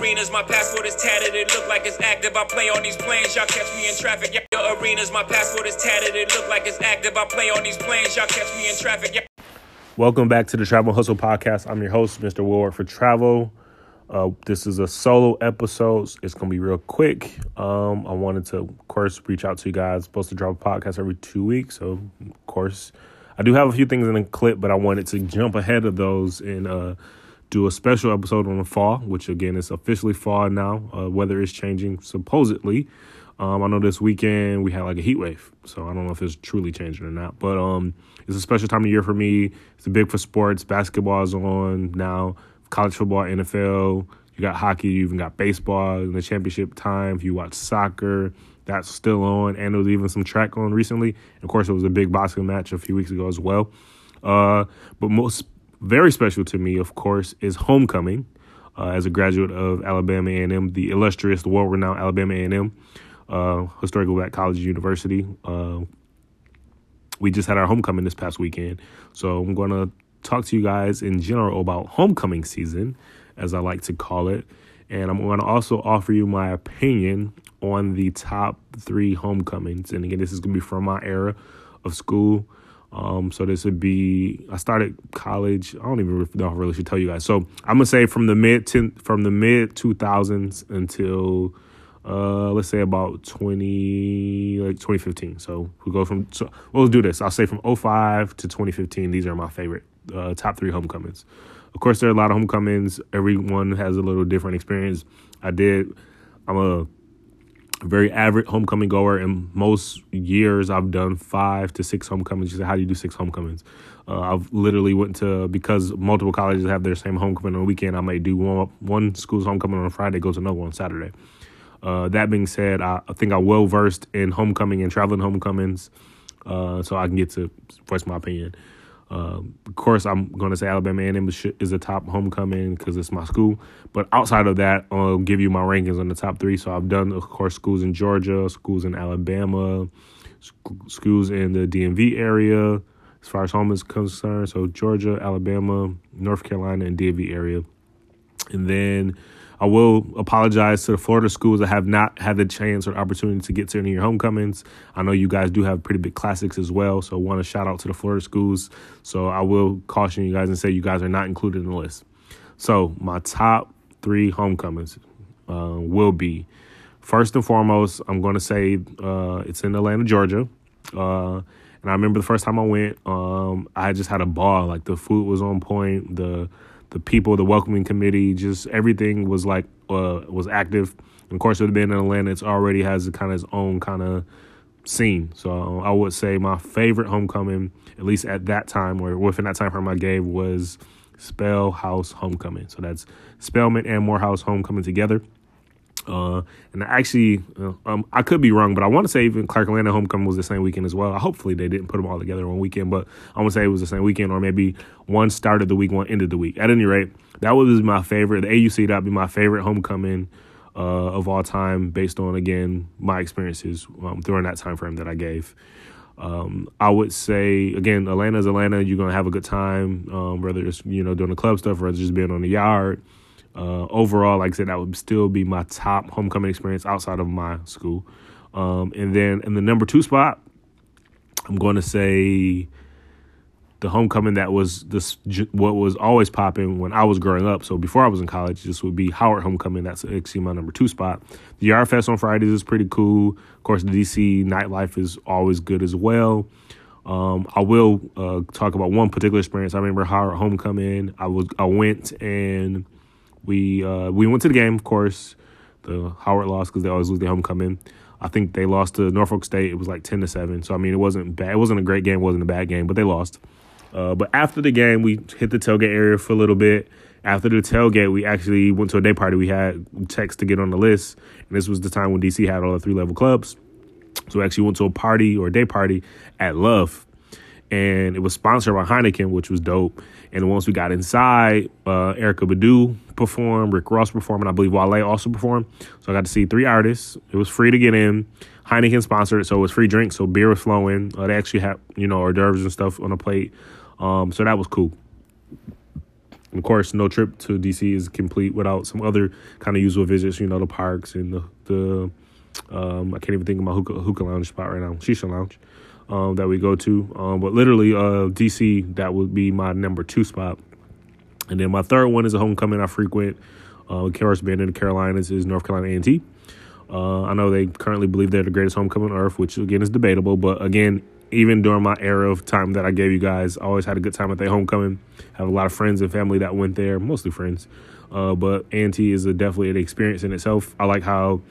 arenas, my passport is tatted. It look like it's active. I play on these planes, y'all catch me in traffic. Yeah, your arenas, my passport is tatted. It look like it's active. I play on these planes, y'all catch me in traffic. Yeah. Welcome back to the Travel Hustle Podcast. I'm your host, Mr. Ward for Travel. Uh, this is a solo episode. It's gonna be real quick. Um, I wanted to, of course, reach out to you guys. Supposed to drop a podcast every two weeks, so of course, I do have a few things in the clip, but I wanted to jump ahead of those and uh, do a special episode on the fall, which again is officially fall now. Uh, weather is changing supposedly. Um, I know this weekend we had like a heat wave, so I don't know if it's truly changing or not. But um, it's a special time of year for me. It's big for sports. Basketball is on now. College football, NFL. You got hockey. You even got baseball in the championship time. If you watch soccer, that's still on. And there was even some track on recently. Of course, it was a big boxing match a few weeks ago as well. Uh, but most very special to me, of course, is homecoming. Uh, as a graduate of Alabama A&M, the illustrious, the world-renowned Alabama A&M, uh, historical black college university. Uh, we just had our homecoming this past weekend, so I'm going to talk to you guys in general about homecoming season, as I like to call it, and I'm going to also offer you my opinion on the top three homecomings. And again, this is going to be from my era of school. Um, so this would be I started college. I don't even know if I really should tell you guys. So I'm gonna say from the mid ten, from the mid 2000s until uh, let's say about 20 like 2015. So we'll go from so we'll do this. I'll say from 05 to 2015. These are my favorite uh, top three homecomings. Of course, there are a lot of homecomings. Everyone has a little different experience. I did. I'm a very average homecoming goer. And most years, I've done five to six homecomings. You say, how do you do six homecomings? Uh, I've literally went to because multiple colleges have their same homecoming on the weekend. I may do one one school's homecoming on a Friday, go to another one on Saturday. Uh, that being said, I, I, think I'm well versed in homecoming and traveling homecomings, uh, so I can get to voice my opinion. Uh, of course, I'm going to say Alabama A&M is a top homecoming because it's my school. But outside of that, I'll give you my rankings on the top three. So I've done, of course, schools in Georgia, schools in Alabama, sc- schools in the DMV area as far as home is concerned. So Georgia, Alabama, North Carolina, and DMV area. And then I will apologize to the Florida schools that have not had the chance or opportunity to get to any of your homecomings. I know you guys do have pretty big classics as well, so I want to shout out to the Florida schools. So I will caution you guys and say you guys are not included in the list. So my top three homecomings uh, will be first and foremost. I'm going to say uh, it's in Atlanta, Georgia. Uh, and I remember the first time I went, um, I just had a ball. Like the food was on point. The the people, the welcoming committee, just everything was like uh, was active. And of course, with being in Atlanta, it already has kind of its own kind of scene. So I would say my favorite homecoming, at least at that time or within that time frame I gave, was Spell House Homecoming. So that's Spelman and Morehouse Homecoming together. Uh, and actually, uh, um, I could be wrong, but I want to say even Clark Atlanta homecoming was the same weekend as well. Hopefully, they didn't put them all together one weekend, but I want to say it was the same weekend, or maybe one started the week, one ended the week. At any rate, that was my favorite. The AUC that'd be my favorite homecoming uh, of all time, based on again my experiences um, during that time frame that I gave. Um, I would say again, Atlanta's Atlanta. You're gonna have a good time, um, whether it's you know doing the club stuff or just being on the yard. Uh, overall, like I said, that would still be my top homecoming experience outside of my school. Um, and then in the number two spot, I'm going to say the homecoming that was this what was always popping when I was growing up. So before I was in college, this would be Howard homecoming. That's actually my number two spot. The Yard Fest on Fridays is pretty cool. Of course, the DC nightlife is always good as well. Um, I will uh, talk about one particular experience. I remember Howard homecoming. I was I went and we uh, we went to the game, of course. The Howard lost because they always lose their homecoming. I think they lost to Norfolk State. It was like ten to seven. So I mean, it wasn't bad. It wasn't a great game. It wasn't a bad game, but they lost. Uh, but after the game, we hit the tailgate area for a little bit. After the tailgate, we actually went to a day party. We had text to get on the list, and this was the time when DC had all the three level clubs. So we actually went to a party or a day party at Love, and it was sponsored by Heineken, which was dope. And once we got inside, uh, Erykah Badu performed, Rick Ross performed, and I believe Wale also performed. So I got to see three artists. It was free to get in. Heineken sponsored it, so it was free drinks. So beer was flowing. Uh, they actually had, you know, hors d'oeuvres and stuff on the plate. Um, so that was cool. of course, no trip to DC is complete without some other kind of usual visits. You know, the parks and the the um, I can't even think of my hookah, hookah lounge spot right now, Shisha Lounge, um, that we go to. Um, but literally, uh, DC that would be my number two spot, and then my third one is a homecoming I frequent. Uh, being in the Carolinas is North Carolina A&T. Uh, I know they currently believe they're the greatest homecoming on earth, which again is debatable. But again, even during my era of time that I gave you guys, I always had a good time at their homecoming. Have a lot of friends and family that went there, mostly friends. Uh, but A&T is a, definitely an experience in itself. I like how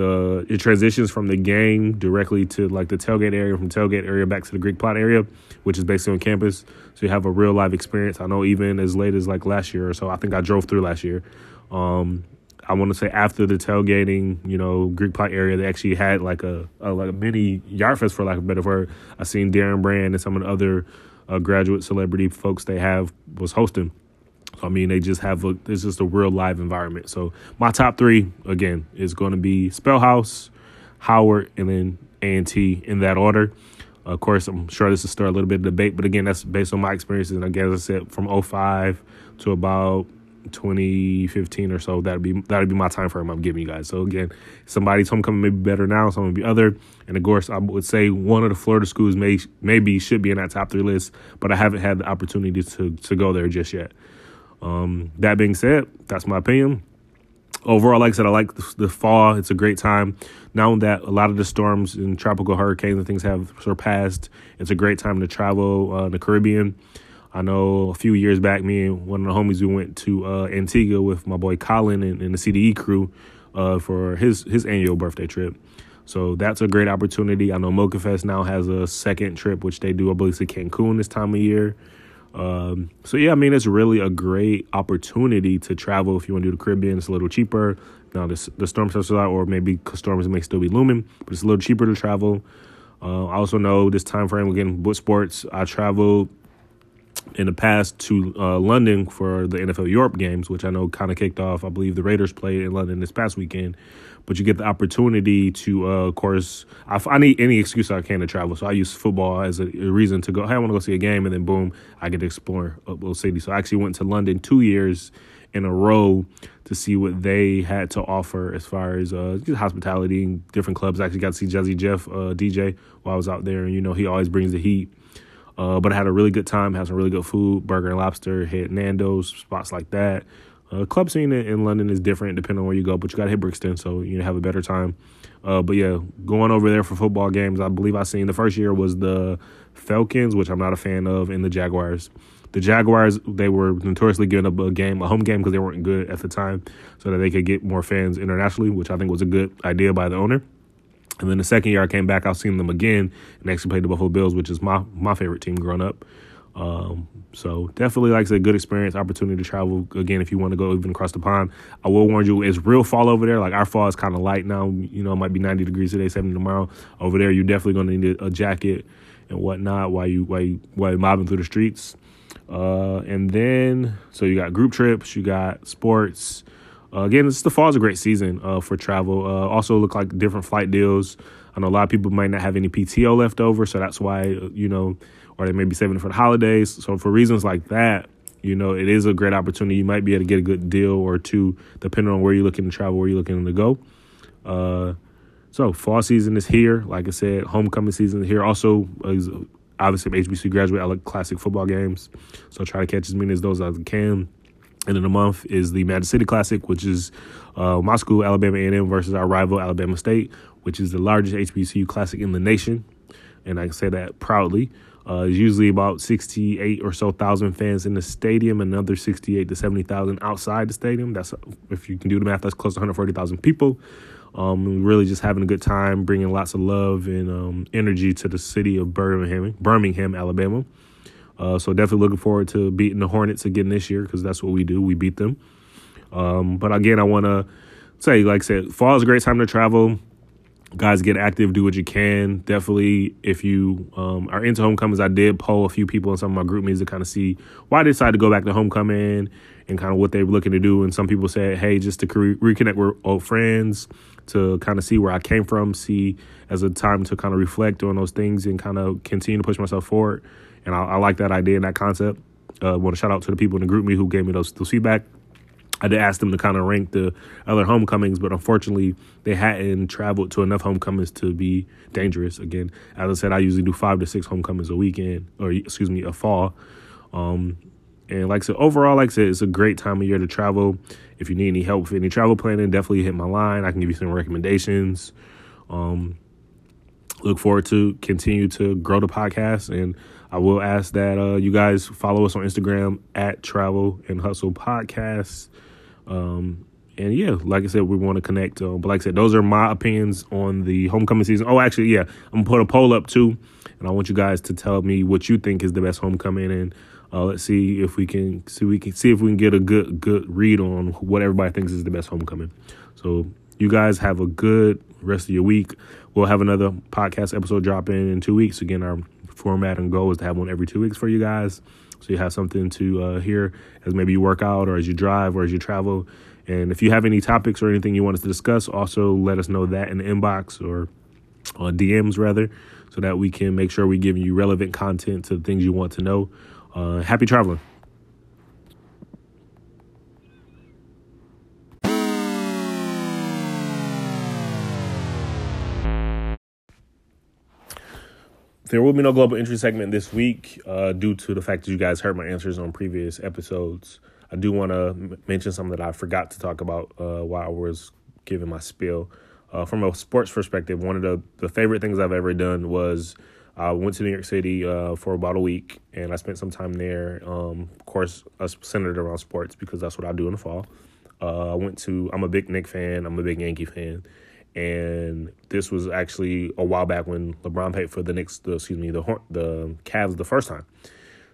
the it transitions from the game directly to like the tailgate area, from tailgate area back to the Greek plot area, which is basically on campus. So you have a real live experience. I know even as late as like last year or so, I think I drove through last year. Um, I want to say after the tailgating, you know, Greek plot area, they actually had like a, a like a mini yard fest for lack of a better word. I seen Darren Brand and some of the other uh, graduate celebrity folks they have was hosting. I mean, they just have a it's just a real live environment. So my top three again is going to be Spellhouse, Howard, and then A and T in that order. Of course, I'm sure this will start a little bit of debate, but again, that's based on my experiences. And again, as I said, from 05 to about 2015 or so, that'd be that'd be my time frame I'm giving you guys. So again, somebody's homecoming may be better now, some would be other. And of course, I would say one of the Florida schools may maybe should be in that top three list, but I haven't had the opportunity to to go there just yet. Um, that being said, that's my opinion. Overall, like I said, I like the, fall. It's a great time. Now that a lot of the storms and tropical hurricanes and things have surpassed, it's a great time to travel uh, the Caribbean. I know a few years back, me and one of the homies, we went to uh, Antigua with my boy Colin and, and the CDE crew uh, for his his annual birthday trip. So that's a great opportunity. I know Mocha Fest now has a second trip, which they do, I believe, to Cancun this time of year. Um, so yeah, I mean, it's really a great opportunity to travel if you want to do the Caribbean. It's a little cheaper. Now the the storm starts out, or maybe storms may still be looming, but it's a little cheaper to travel. Uh, I also know this time frame again with sports. I traveled in the past to uh, London for the NFL Europe games, which I know kind of kicked off. I believe the Raiders played in London this past weekend but you get the opportunity to, uh, of course, I, I, need any excuse I can to travel. So I use football as a, a reason to go, hey, I want to go see a game, and then boom, I get to explore a little city. So I actually went to London two years in a row to see what they had to offer as far as uh, hospitality and different clubs. I actually got to see Jazzy Jeff uh, DJ while I was out there, and you know he always brings the heat. Uh, but I had a really good time, had some really good food, burger and lobster, hit Nando's, spots like that. Uh, club scene in, London is different depending on where you go, but you got to hit Brixton, so you have a better time. Uh, but yeah, going over there for football games, I believe I seen the first year was the Falcons, which I'm not a fan of, and the Jaguars. The Jaguars, they were notoriously giving up a game, a home game, because they weren't good at the time, so that they could get more fans internationally, which I think was a good idea by the owner. And then the second year I came back, I've seen them again and actually played the Buffalo Bills, which is my my favorite team growing up. Um, so definitely, like I said, good experience, opportunity to travel again if you want to go even across the pond. I will warn you, it's real fall over there. Like our fall is kind of light now. You know, it might be 90 degrees today, 70 tomorrow. Over there, you're definitely going to need a jacket and whatnot while you while you while you're mobbing through the streets. Uh, and then, so you got group trips, you got sports. Uh, again, this the fall is a great season uh, for travel. Uh, also, look like different flight deals. Know a lot of people might not have any PTO left over, so that's why you know or they may be saving for the holidays. So for reasons like that, you know, it is a great opportunity. You might be able to get a good deal or two, depending on where you're looking to travel, where you're looking to go. Uh, so fall season is here. Like I said, homecoming season is here. Also, is obviously HBC graduate. I like classic football games, so try to catch as many as those as I can. And in a month is the Magic City Classic, which is uh, my school, Alabama A&M, versus our rival, Alabama State, which is the largest HBCU classic in the nation. And I can say that proudly. Uh, there's usually about 68 or so thousand fans in the stadium, another 68 to 70,000 outside the stadium. That's if you can do the math, that's close to 140,000 people. Um, really just having a good time, bringing lots of love and um, energy to the city of Birmingham, Birmingham, Alabama. Uh, so definitely looking forward to beating the Hornets again this year because that's what we do. We beat them. Um, but again, I want to say, like I said, fall is a great time to travel guys get active do what you can. Definitely if you um, are into homecomings i did poll a few people in some of my group meetings to kind of see why they decided to go back to homecoming and kind of what they were looking to do. And some people said hey just to re- reconnect with old friends to kind of see where i came from see as a time to kind of reflect on those things and kind of continue to push myself forward. And i, I like that idea and that concept. Uh, want to shout out to the people in the GroupMe who gave me those, those feedback. I did ask them to kind of rank the other homecomings, but unfortunately, they hadn't traveled to enough homecomings to be dangerous. Again, as I said, I usually do five to six homecomings a weekend, or excuse me, a fall. Um, and like I said, overall, like I said, it's a great time of year to travel. If you need any help with any travel planning, definitely hit my line. I can give you some recommendations. Um, look forward to continue to grow the podcast and I will ask that uh, you guys follow us on Instagram at Travel and Hustle Podcast. Um, and yeah, like I said, we want to connect. Uh, but like I said, those are my opinions on the homecoming season. Oh, actually, yeah, I'm gonna put a poll up too, and I want you guys to tell me what you think is the best homecoming, and uh, let's see if we can see we can see if we can get a good good read on what everybody thinks is the best homecoming. So you guys have a good rest of your week. We'll have another podcast episode dropping in two weeks. Again, our format and goal is to have one every two weeks for you guys. So you have something to uh, hear as maybe you work out or as you drive or as you travel. And if you have any topics or anything you want us to discuss, also let us know that in the inbox or uh, DMs rather, so that we can make sure we give you relevant content to things you want to know. Uh, happy traveling. There will be no global entry segment this week uh, due to the fact that you guys heard my answers on previous episodes. I do want to m- mention something that I forgot to talk about uh, while I was giving my spiel. Uh, from a sports perspective, one of the, the favorite things I've ever done was I went to New York City uh, for about a week and I spent some time there. Um, of course, I centered around sports because that's what I do in the fall. Uh, I went to, I'm a big Knick fan, I'm a big Yankee fan and this was actually a while back when LeBron played for the Knicks, the, excuse me, the the Cavs the first time.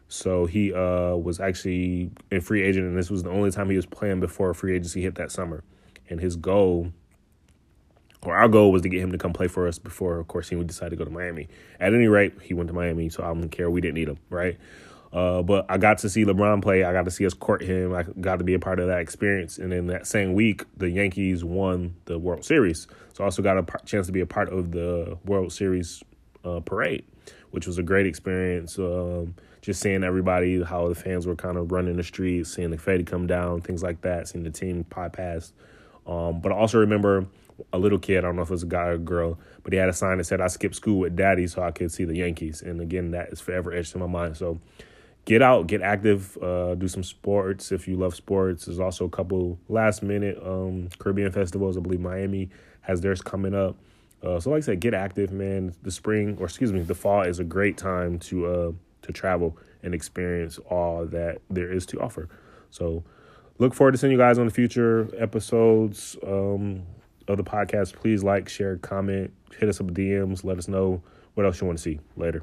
So he uh, was actually a free agent, and this was the only time he was playing before free agency hit that summer. And his goal, or our goal, was to get him to come play for us before, of course, he would decide to go to Miami. At any rate, he went to Miami, so I don't care. We didn't need him, right? Uh, but I got to see LeBron play. I got to see us court him. I got to be a part of that experience. And then that same week, the Yankees won the World Series. So I also got a chance to be a part of the World Series uh, parade, which was a great experience. Um, just seeing everybody, how the fans were kind of running the streets, seeing the confetti come down, things like that, seeing the team pie past. Um, but I also remember a little kid, I don't know if it was a guy or a girl, but he had a sign that said, I skipped school with daddy so I could see the Yankees. And again, that is forever etched in my mind. So get out, get active, uh, do some sports if you love sports. There's also a couple last minute um, Caribbean festivals. I believe Miami has theirs coming up. Uh, so, like I said, get active, man. The spring, or excuse me, the fall is a great time to uh, to travel and experience all that there is to offer. So, look forward to seeing you guys on the future episodes um, of the podcast. Please like, share, comment, hit us up DMs. Let us know what else you want to see later.